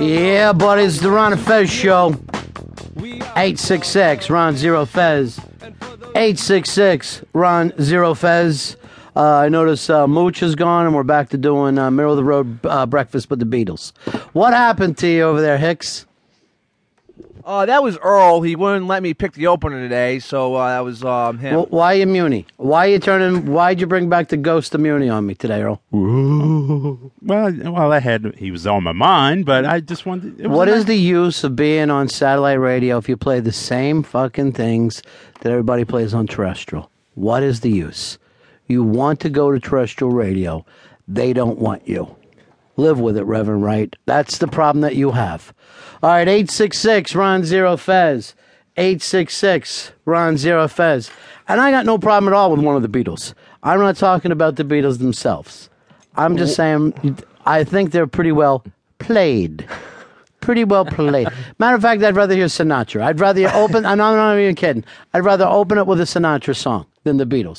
Yeah, buddy, it's the Ron and Fez show. 866 Ron Zero Fez. 866 Ron Zero Fez. Uh, I notice uh, Mooch is gone, and we're back to doing uh, middle of the road uh, breakfast with the Beatles. What happened to you over there, Hicks? Uh, that was Earl. He wouldn't let me pick the opener today, so uh, that was um, him. Well, why you Muni? Why you turning? Why'd you bring back the ghost of Muni on me today, Earl? Well, well, I had he was on my mind, but I just wanted. It was What a is nice- the use of being on satellite radio if you play the same fucking things that everybody plays on terrestrial? What is the use? You want to go to terrestrial radio, they don't want you. Live with it, Reverend Wright. That's the problem that you have. All right, 866 Ron Zero Fez. 866 Ron Zero Fez. And I got no problem at all with one of the Beatles. I'm not talking about the Beatles themselves. I'm just saying, I think they're pretty well played pretty well played. Matter of fact, I'd rather hear Sinatra. I'd rather open. I'm not, I'm not even kidding. I'd rather open it with a Sinatra song than the Beatles.